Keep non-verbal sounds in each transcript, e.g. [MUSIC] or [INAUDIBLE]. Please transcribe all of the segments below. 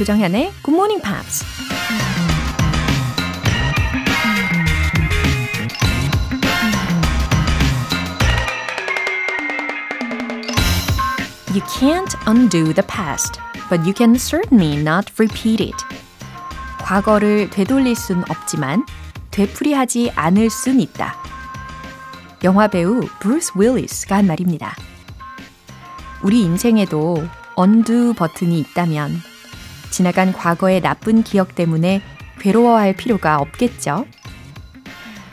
조정현의 Good Morning Pops. You can't undo the past, but you can certainly not repeat it. 과거를 되돌릴 순 없지만 되풀이하지 않을 순 있다. 영화 배우 브루스 윌리스가 한 말입니다. 우리 인생에도 undo 버튼이 있다면 지나간 과거의 나쁜 기억 때문에 괴로워할 필요가 없겠죠.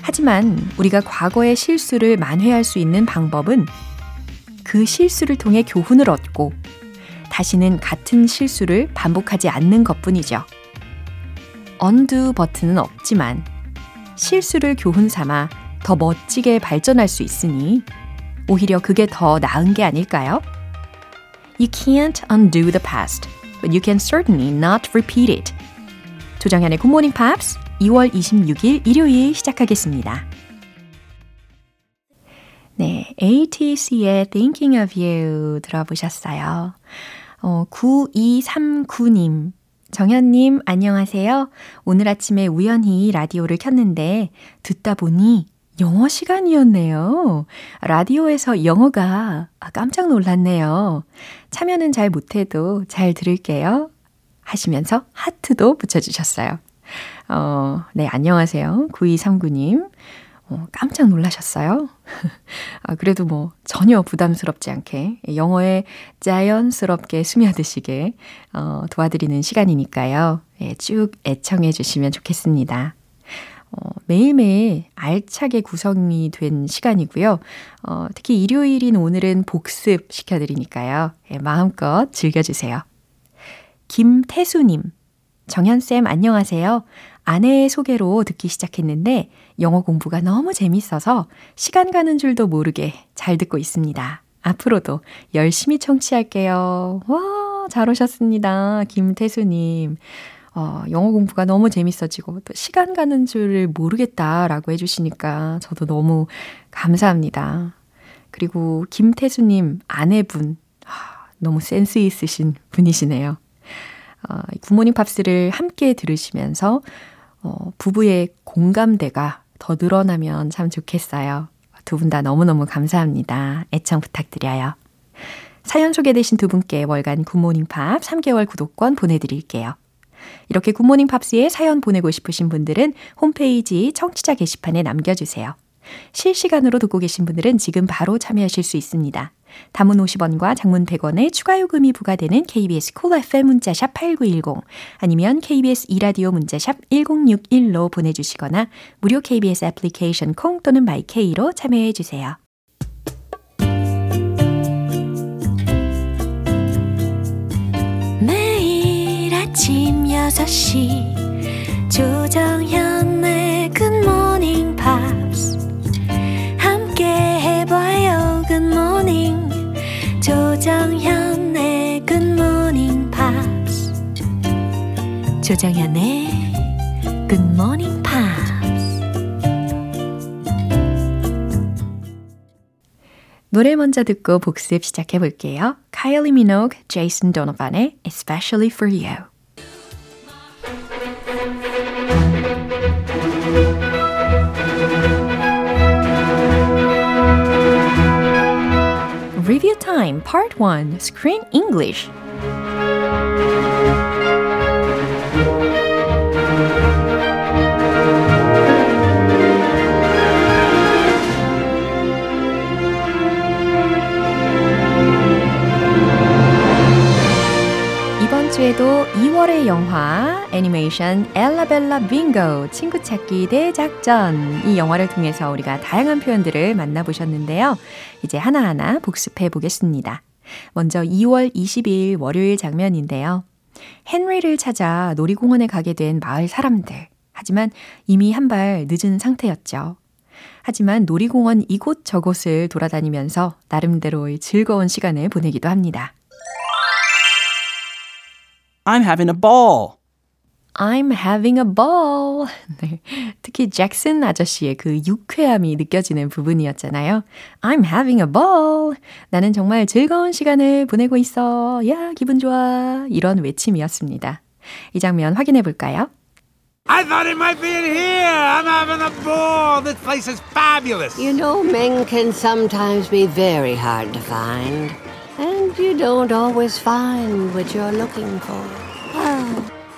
하지만 우리가 과거의 실수를 만회할 수 있는 방법은 그 실수를 통해 교훈을 얻고 다시는 같은 실수를 반복하지 않는 것 뿐이죠. 언두 버튼은 없지만 실수를 교훈 삼아 더 멋지게 발전할 수 있으니 오히려 그게 더 나은 게 아닐까요? You can't undo the past, but you can certainly not repeat it. 조정현의 Good Morning Pops 2월 26일 일요일 시작하겠습니다. 네, ATC의 Thinking of You 들어보셨어요. 어, 9239님. 정현님, 안녕하세요. 오늘 아침에 우연히 라디오를 켰는데 듣다 보니 영어 시간이었네요. 라디오에서 영어가 깜짝 놀랐네요. 참여는 잘 못해도 잘 들을게요. 하시면서 하트도 붙여주셨어요. 어, 네, 안녕하세요. 9239님. 어, 깜짝 놀라셨어요? [LAUGHS] 아, 그래도 뭐 전혀 부담스럽지 않게 영어에 자연스럽게 스며드시게 어, 도와드리는 시간이니까요. 예, 쭉 애청해 주시면 좋겠습니다. 어, 매일매일 알차게 구성이 된 시간이고요. 어, 특히 일요일인 오늘은 복습 시켜드리니까요. 예, 마음껏 즐겨주세요. 김태수님, 정현쌤 안녕하세요. 아내의 소개로 듣기 시작했는데 영어 공부가 너무 재밌어서 시간 가는 줄도 모르게 잘 듣고 있습니다. 앞으로도 열심히 청취할게요. 와, 잘 오셨습니다. 김태수님. 어, 영어 공부가 너무 재밌어지고 또 시간 가는 줄을 모르겠다라고 해주시니까 저도 너무 감사합니다. 그리고 김태수님 아내분, 아, 너무 센스 있으신 분이시네요. 어, 굿모닝 팝스를 함께 들으시면서 어, 부부의 공감대가 더 늘어나면 참 좋겠어요. 두 분 다 너무너무 감사합니다. 애청 부탁드려요. 사연 소개되신 두 분께 월간 굿모닝 팝 3개월 구독권 보내드릴게요. 이렇게 굿모닝 팝스에 사연 보내고 싶으신 분들은 홈페이지 청취자 게시판에 남겨주세요. 실시간으로 듣고 계신 분들은 지금 바로 참여하실 수 있습니다. 단문 50원과 장문 100원의 추가 요금이 부과되는 KBS Cool FM 문자샵 8910 아니면 KBS 이라디오 문자샵 1061로 보내주시거나 무료 KBS 애플리케이션 콩 또는 마이케이로 참여해 주세요. 아침 6시 조정현의 굿모닝 팝스 함께 해봐요 good morning 조정현의 Good Morning Pops. 조정현의 Good Morning Pops. 노래 먼저 듣고 복습 시작해 볼게요. 카일리 미노그, 제이슨 도노반의 Especially for You. Review Time Part 1 Screen English 주에도 2월의 영화 애니메이션 엘라벨라 빙고 친구 찾기 대작전 이 영화를 통해서 우리가 다양한 표현들을 만나보셨는데요. 이제 하나하나 복습해 보겠습니다. 먼저 2월 22일 월요일 장면인데요. 헨리를 찾아 놀이공원에 가게 된 마을 사람들. 하지만 이미 한 발 늦은 상태였죠. 하지만 놀이공원 이곳 저곳을 돌아다니면서 나름대로의 즐거운 시간을 보내기도 합니다. I'm having a ball. I'm having a ball. 네. 특히 잭슨 아저씨의 그 유쾌함이 느껴지는 부분이었잖아요. I'm having a ball. 나는 정말 즐거운 시간을 보내고 있어. 야, 기분 좋아. 이런 외침이었습니다. 이 장면 확인해 볼까요? I thought it might be in here. I'm having a ball. This place is fabulous. You know, men can sometimes be very hard to find. And you don't always find what you're looking for.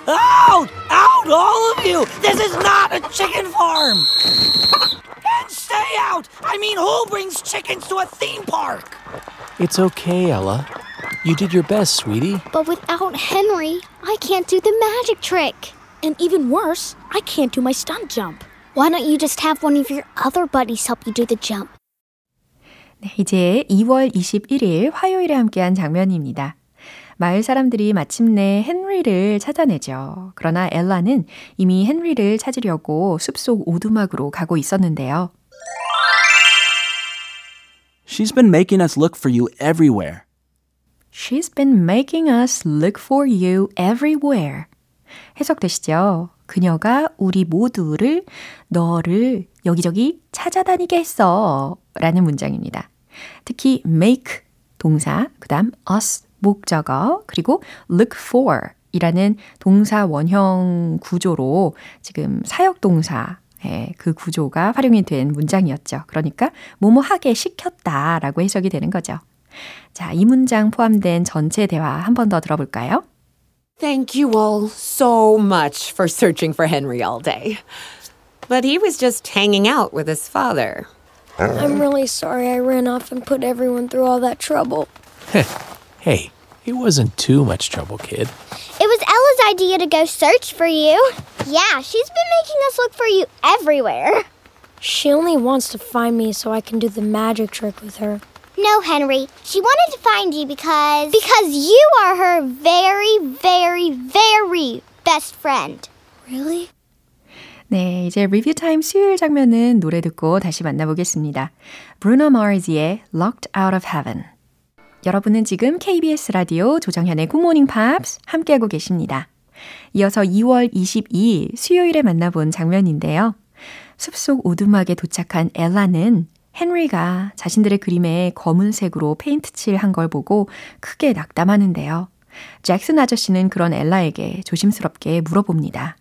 Out! Out, all of you! This is not a chicken farm! [LAUGHS] And stay out! I mean, who brings chickens to a theme park? It's okay, Ella. You did your best, sweetie. But without Henry, I can't do the magic trick. And even worse, I can't do my stunt jump. Why don't you just have one of your other buddies help you do the jump? 네, 이제 2월 21일 화요일에 함께한 장면입니다. 마을 사람들이 마침내 헨리를 찾아내죠. 그러나 엘라는 이미 헨리를 찾으려고 숲속 오두막으로 가고 있었는데요. She's been making us look for you everywhere. She's been making us look for you everywhere. 해석되시죠? 그녀가 우리 모두를 너를 여기저기 찾아다니게 했어. 라는 문장입니다. 특히 make 동사, 그 다음 us 목적어, 그리고 look for 이라는 동사 원형 구조로 지금 사역 동사 그 구조가 활용이 된 문장이었죠. 그러니까 뭐뭐 하게 시켰다라고 해석이 되는 거죠. 자, 이 문장 포함된 전체 대화 한 번 더 들어볼까요? Thank you all so much for searching for Henry all day. But he was just hanging out with his father. I'm really sorry I ran off and put everyone through all that trouble. Hey, it wasn't too much trouble, kid. It was Ella's idea to go search for you. Yeah, she's been making us look for you everywhere. She only wants to find me so I can do the magic trick with her. No, Henry. She wanted to find you because. Because you are her very, very, very best friend. Really? 네, 이제 Review Time 수요일 장면은 노래 듣고 다시 만나보겠습니다. Bruno Mars의 Locked Out of Heaven. 여러분은 지금 KBS 라디오 조정현의 Good Morning Pops 함께하고 계십니다. 이어서 2월 22일 수요일에 만나본 장면인데요. 숲속 오두막에 도착한 엘라는 헨리가 자신들의 그림에 검은색으로 페인트 칠한 걸 보고 크게 낙담하는데요. 잭슨 아저씨는 그런 엘라에게 조심스럽게 물어봅니다.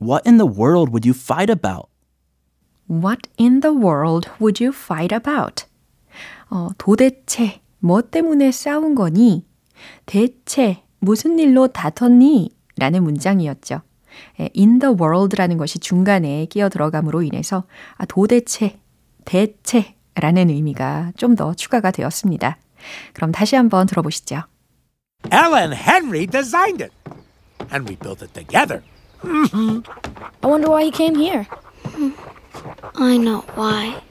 What in the world would you fight about? What in the world would you fight about? 어, 도대체 뭐 때문에 싸운 거니? 대체 무슨 일로 다퉜니? 라는 문장이었죠. in the world라는 것이 중간에 끼어 들어감으로 인해서 아, 도대체, 대체 라는 의미가 좀 더 추가가 되었습니다. 그럼 다시 한번 들어보시죠. Ella and Henry designed it. And we built it together. I wonder why he came here. I know why.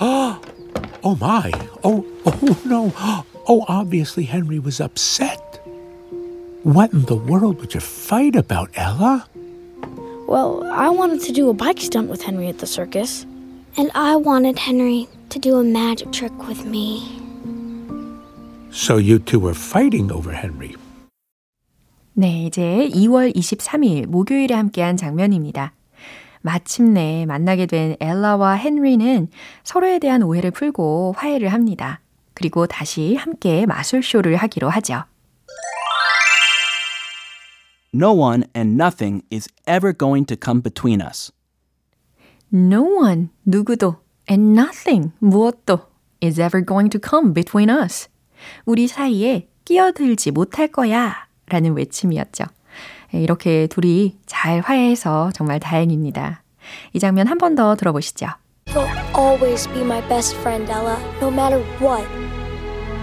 [GASPS] Oh my. Oh, oh no. [GASPS] Oh, obviously Henry was upset. What in the world would you fight about, Ella? Well, I wanted to do a bike stunt with Henry at the circus. And I wanted Henry to do a magic trick with me. So you two were fighting over Henry. 네, 이제 2월 23일 목요일에 함께한 장면입니다. 마침내 만나게 된 엘라와 헨리는 서로에 대한 오해를 풀고 화해를 합니다. 그리고 다시 함께 마술쇼를 하기로 하죠. No one and nothing is ever going to come between us. No one, 누구도, and nothing, 무엇도, is ever going to come between us. 우리 사이에 끼어들지 못할 거야. 라는 외침이었죠. 이렇게 둘이 잘 화해해서 정말 다행입니다. 이 장면 한 번 더 들어보시죠. You'll always be my best friend, Ella, no matter what.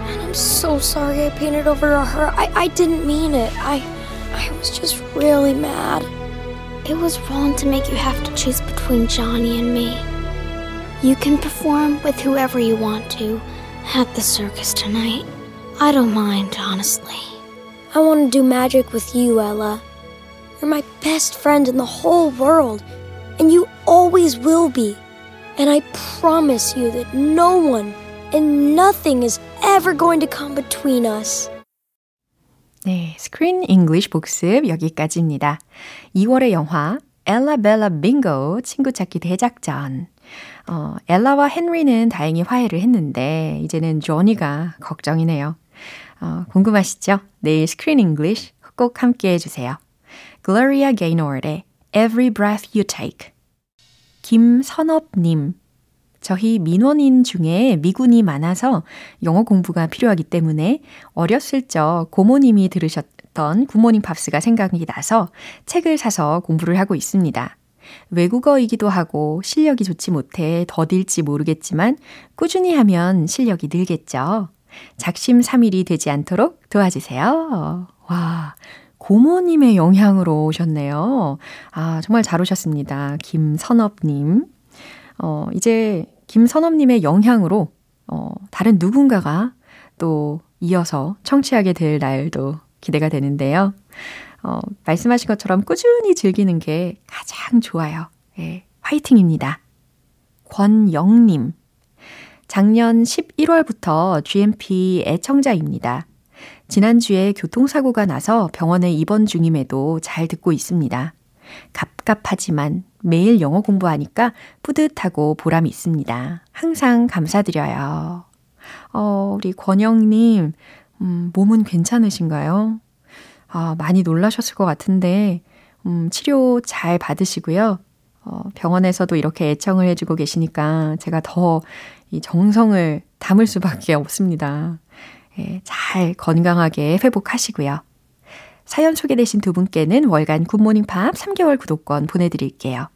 And I'm so sorry I painted over her. I, I didn't mean it. I I was just really mad. It was wrong to make you have to choose between Johnny and me. You can perform with whoever you want to at the circus tonight. I don't mind, honestly. I want to do magic with you, Ella. You're my best friend in the whole world, and you always will be. And I promise you that no one and nothing is ever going to come between us. 네, 스크린 잉글리쉬 복습 여기까지입니다. 2월의 영화 엘라 벨라 빙고 친구 찾기 대작전. 어, 엘라와 헨리는 다행히 화해를 했는데 이제는 조니가 걱정이네요. 어, 궁금하시죠? 내일 Screen English 꼭 함께 해주세요. Gloria Gaynor의 Every Breath You Take 김선업님 저희 민원인 중에 미군이 많아서 영어 공부가 필요하기 때문에 어렸을 적 고모님이 들으셨던 굿모닝 팝스가 생각이 나서 책을 사서 공부를 하고 있습니다. 외국어이기도 하고 실력이 좋지 못해 더딜지 모르겠지만 꾸준히 하면 실력이 늘겠죠. 작심 삼일이 되지 않도록 도와주세요. 와, 고모님의 영향으로 오셨네요. 아, 정말 잘 오셨습니다. 김선업님. 어, 이제 김선업님의 영향으로 어, 다른 누군가가 또 이어서 청취하게 될 날도 기대가 되는데요. 어, 말씀하신 것처럼 꾸준히 즐기는 게 가장 좋아요. 예, 화이팅입니다. 권영님. 작년 11월부터 GMP 애청자입니다. 지난주에 교통사고가 나서 병원에 입원 중임에도 잘 듣고 있습니다. 갑갑하지만 매일 영어 공부하니까 뿌듯하고 보람이 있습니다. 항상 감사드려요. 어, 우리 권영님, 음, 몸은 괜찮으신가요? 아, 많이 놀라셨을 것 같은데, 음, 치료 잘 받으시고요. 어, 병원에서도 이렇게 애청을 해주고 계시니까 제가 더 이 정성을 담을 수밖에 없습니다. 예, 잘 건강하게 회복하시고요. 사연 소개되신 두 분께는 월간 굿모닝 팝 3개월 구독권 보내드릴게요.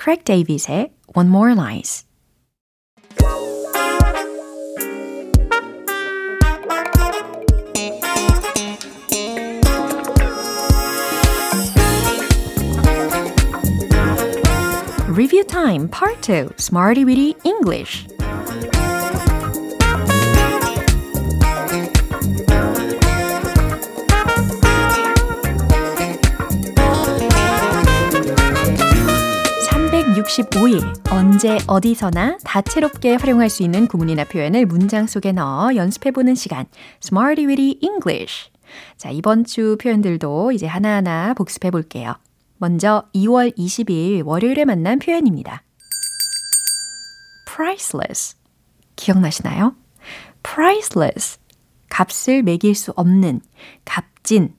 Craig Davis의 One More Lies Review Time Part 2 Smarty Weedy English (365일) 언제 어디서나 다채롭게 활용할 수 있는 구문이나 표현을 문장 속에 넣어 연습해보는 시간 Smarty Weedy English 자 이번 주 표현들도 이제 하나하나 복습해 볼게요. 먼저 2월 20일 월요일에 만난 표현입니다. priceless. 기억나시나요? priceless. 값을 매길 수 없는, 값진,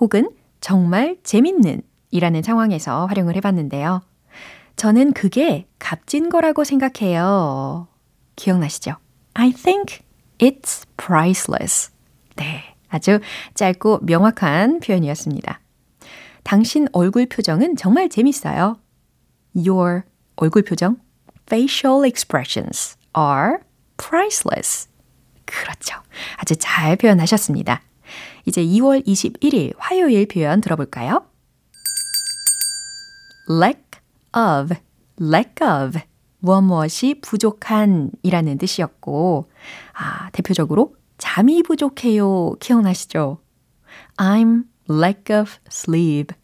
혹은 정말 재밌는 이라는 상황에서 활용을 해봤는데요. 저는 그게 값진 거라고 생각해요. 기억나시죠? I think it's priceless. 네. 아주 짧고 명확한 표현이었습니다. 당신 얼굴 표정은 정말 재밌어요. Your 얼굴 표정, facial expressions are priceless. 그렇죠. 아주 잘 표현하셨습니다. 이제 2월 21일 화요일 표현 들어볼까요? lack of, lack of. 무엇 무엇이 부족한 이라는 뜻이었고, 아, 대표적으로 잠이 부족해요. 기억나시죠? I'm lack of sleep.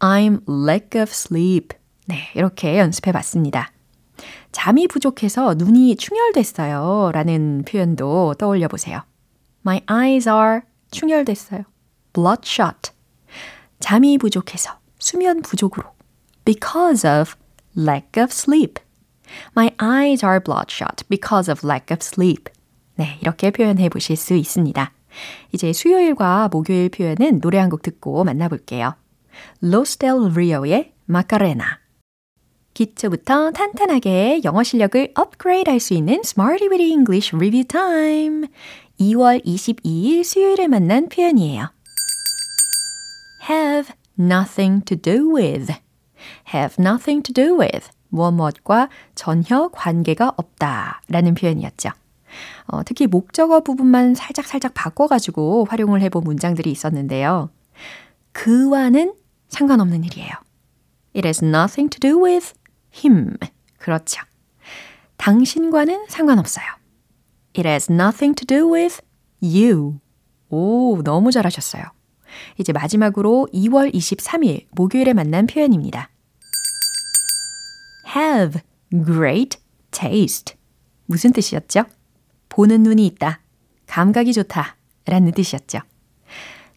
I'm lack of sleep. 네, 이렇게 연습해 봤습니다. 잠이 부족해서 눈이 충혈됐어요. 라는 표현도 떠올려 보세요. My eyes are 충혈됐어요. bloodshot. 잠이 부족해서, 수면 부족으로. Because of lack of sleep. My eyes are bloodshot because of lack of sleep. 네, 이렇게 표현해 보실 수 있습니다. 이제 수요일과 목요일 표현은 노래 한 곡 듣고 만나볼게요. Los del Rio의 마카레나. 기초부터 탄탄하게 영어 실력을 업그레이드 할 수 있는 Smarty Weedy English Review Time. 2월 22일 수요일에 만난 표현이에요. have nothing to do with. Have nothing to do with. 무엇 무엇과 전혀 관계가 없다 라는 표현이었죠. 어, 특히 목적어 부분만 살짝살짝 바꿔가지고 활용을 해본 문장들이 있었는데요. 그와는 상관없는 일이에요. It has nothing to do with him. 그렇죠. 당신과는 상관없어요. It has nothing to do with you. 오, 너무 잘하셨어요. 이제 마지막으로 2월 23일 목요일에 만난 표현입니다. Have great taste. 무슨 뜻이었죠? 보는 눈이 있다. 감각이 좋다. 라는 뜻이었죠.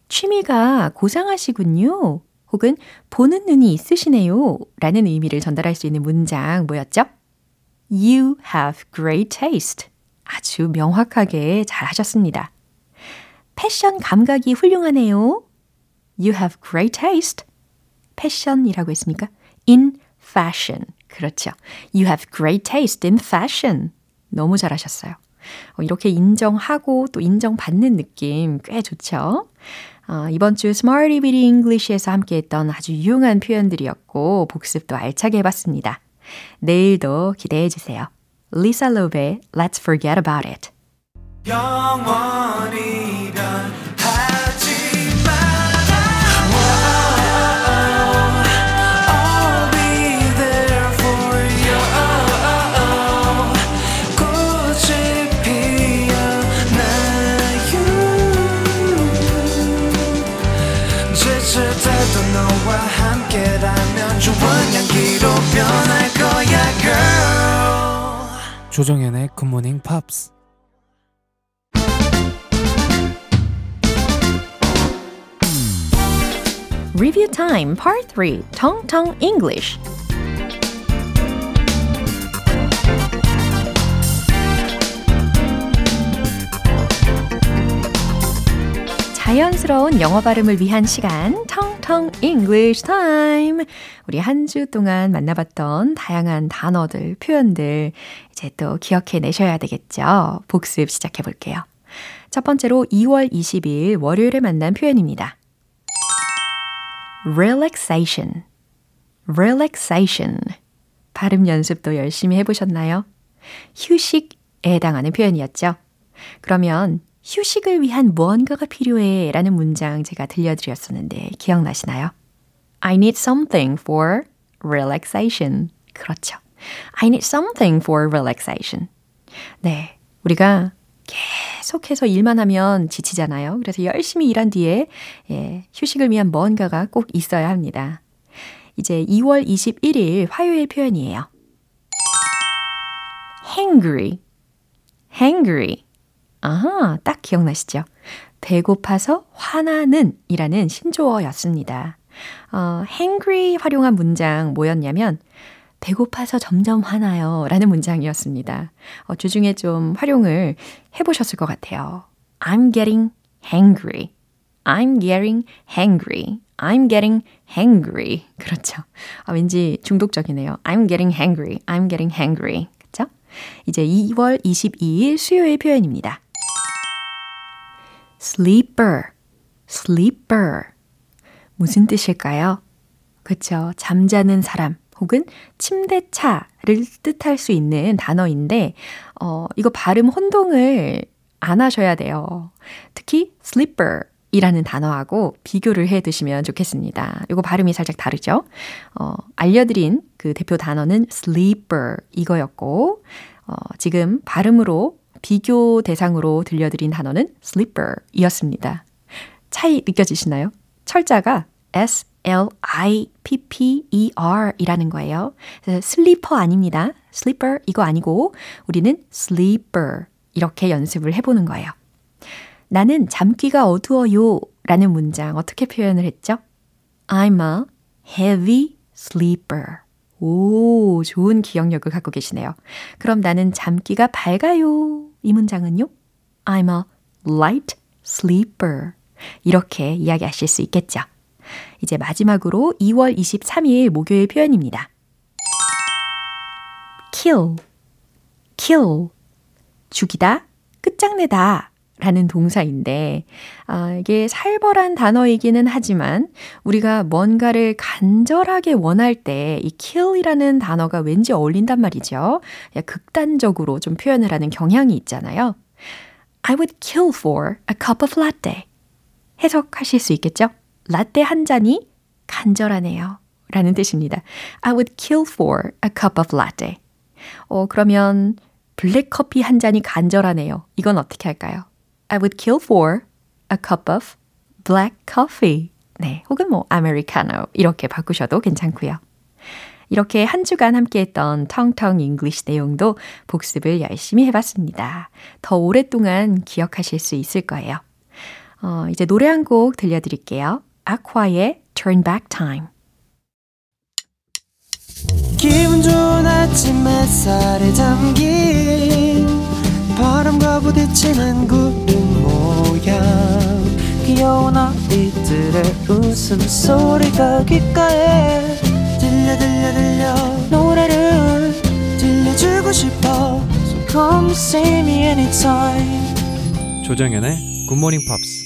취미가 고상하시군요. 혹은 보는 눈이 있으시네요. 라는 의미를 전달할 수 있는 문장 뭐였죠? You have great taste. 아주 명확하게 잘 하셨습니다. 패션 감각이 훌륭하네요. You have great taste. 패션이라고 했으니까 in fashion. 그렇죠. You have great taste in fashion. 너무 잘하셨어요. 어, 이렇게 인정하고 또 인정받는 느낌 꽤 좋죠. 어, 이번 주 Smarty Bitty English에서 함께했던 아주 유용한 표현들이었고 복습도 알차게 해봤습니다. 내일도 기대해 주세요. Lisa Love의 Let's Forget About It. 조정연의 굿모닝 팝스 Review Time Part 3 Tong Tong English 자연스러운 영어 발음을 위한 시간 텅 텅 English Time 우리 한 주 동안 만나봤던 다양한 단어들, 표현들 이제 또 기억해 내셔야 되겠죠. 복습 시작해 볼게요. 첫 번째로 2월 20일 월요일에 만난 표현입니다. relaxation, relaxation. 발음 연습도 열심히 해 보셨나요? 휴식에 해당하는 표현이었죠. 그러면 휴식을 위한 무언가가 필요해 라는 문장 제가 들려드렸었는데 기억나시나요? I need something for relaxation. 그렇죠. I need something for relaxation. 네. 우리가 계속해서 일만 하면 지치잖아요. 그래서 열심히 일한 뒤에 예, 휴식을 위한 뭔가가 꼭 있어야 합니다. 이제 2월 21일 화요일 표현이에요. hangry, hangry. 아하, 딱 기억나시죠? 배고파서 화나는 이라는 신조어였습니다. 어, hangry 활용한 문장 뭐였냐면, 배고파서 점점 화나요. 라는 문장이었습니다. 어, 주중에 좀 활용을 해보셨을 것 같아요. I'm getting hangry. I'm getting hangry. I'm getting hangry. 그렇죠. 아, 왠지 중독적이네요. I'm getting hangry. I'm getting hangry. 그렇죠? 이제 2월 22일 수요일 표현입니다. Sleeper, sleeper. 무슨 뜻일까요? 그쵸. 잠자는 사람 혹은 침대차를 뜻할 수 있는 단어인데, 어, 이거 발음 혼동을 안 하셔야 돼요. 특히 sleeper 이라는 단어하고 비교를 해 두시면 좋겠습니다. 이거 발음이 살짝 다르죠? 어, 알려드린 그 대표 단어는 sleeper 이거였고, 어, 지금 발음으로 비교 대상으로 들려드린 단어는 sleeper 이었습니다. 차이 느껴지시나요? 철자가 S L-I-P-P-E-R 이라는 거예요. 슬리퍼 아닙니다. 슬리퍼 이거 아니고 우리는 sleeper 이렇게 연습을 해보는 거예요. 나는 잠귀가 어두워요 라는 문장 어떻게 표현을 했죠? I'm a heavy sleeper. 오, 좋은 기억력을 갖고 계시네요. 그럼 나는 잠귀가 밝아요. 이 문장은요? I'm a light sleeper. 이렇게 이야기하실 수 있겠죠. 이제 마지막으로 2월 23일 목요일 표현입니다. kill, kill. 죽이다, 끝장내다 라는 동사인데, 아, 이게 살벌한 단어이기는 하지만, 우리가 뭔가를 간절하게 원할 때 이 kill이라는 단어가 왠지 어울린단 말이죠. 극단적으로 좀 표현을 하는 경향이 있잖아요. I would kill for a cup of latte. 해석하실 수 있겠죠? 라떼 한 잔이 간절하네요. 라는 뜻입니다. I would kill for a cup of latte. 어, 그러면 블랙 커피 한 잔이 간절하네요. 이건 어떻게 할까요? I would kill for a cup of black coffee. 네, 혹은 뭐 아메리카노 이렇게 바꾸셔도 괜찮고요. 이렇게 한 주간 함께했던 텅텅 English 내용도 복습을 열심히 해봤습니다. 더 오랫동안 기억하실 수 있을 거예요. 어, 이제 노래 한 곡 들려드릴게요. 아쿠아의 Turn Back Time. 기분 좋은 아침 햇살에 담긴 바람과 부딪히는 구름 모양. 귀여운 아이들의 웃음소리가 귓가에 들려 들려 들려. 노래를 들려주고 싶어. So come see me anytime. 조정연의 굿모닝 팝스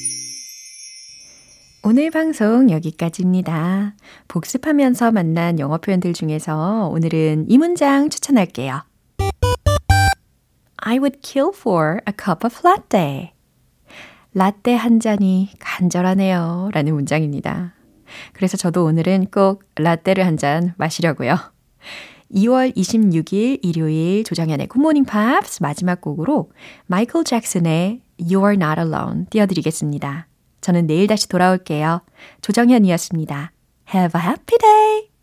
오늘 방송 여기까지입니다. 복습하면서 만난 영어 표현들 중에서 오늘은 이 문장 추천할게요. I would kill for a cup of latte. 라떼 한 잔이 간절하네요. 라는 문장입니다. 그래서 저도 오늘은 꼭 라떼를 한 잔 마시려고요. 2월 26일 일요일 조정현의 굿모닝 팝스 마지막 곡으로 마이클 잭슨의 You're Not Alone 띄워드리겠습니다. 저는 내일 다시 돌아올게요. 조정현이었습니다. Have a happy day!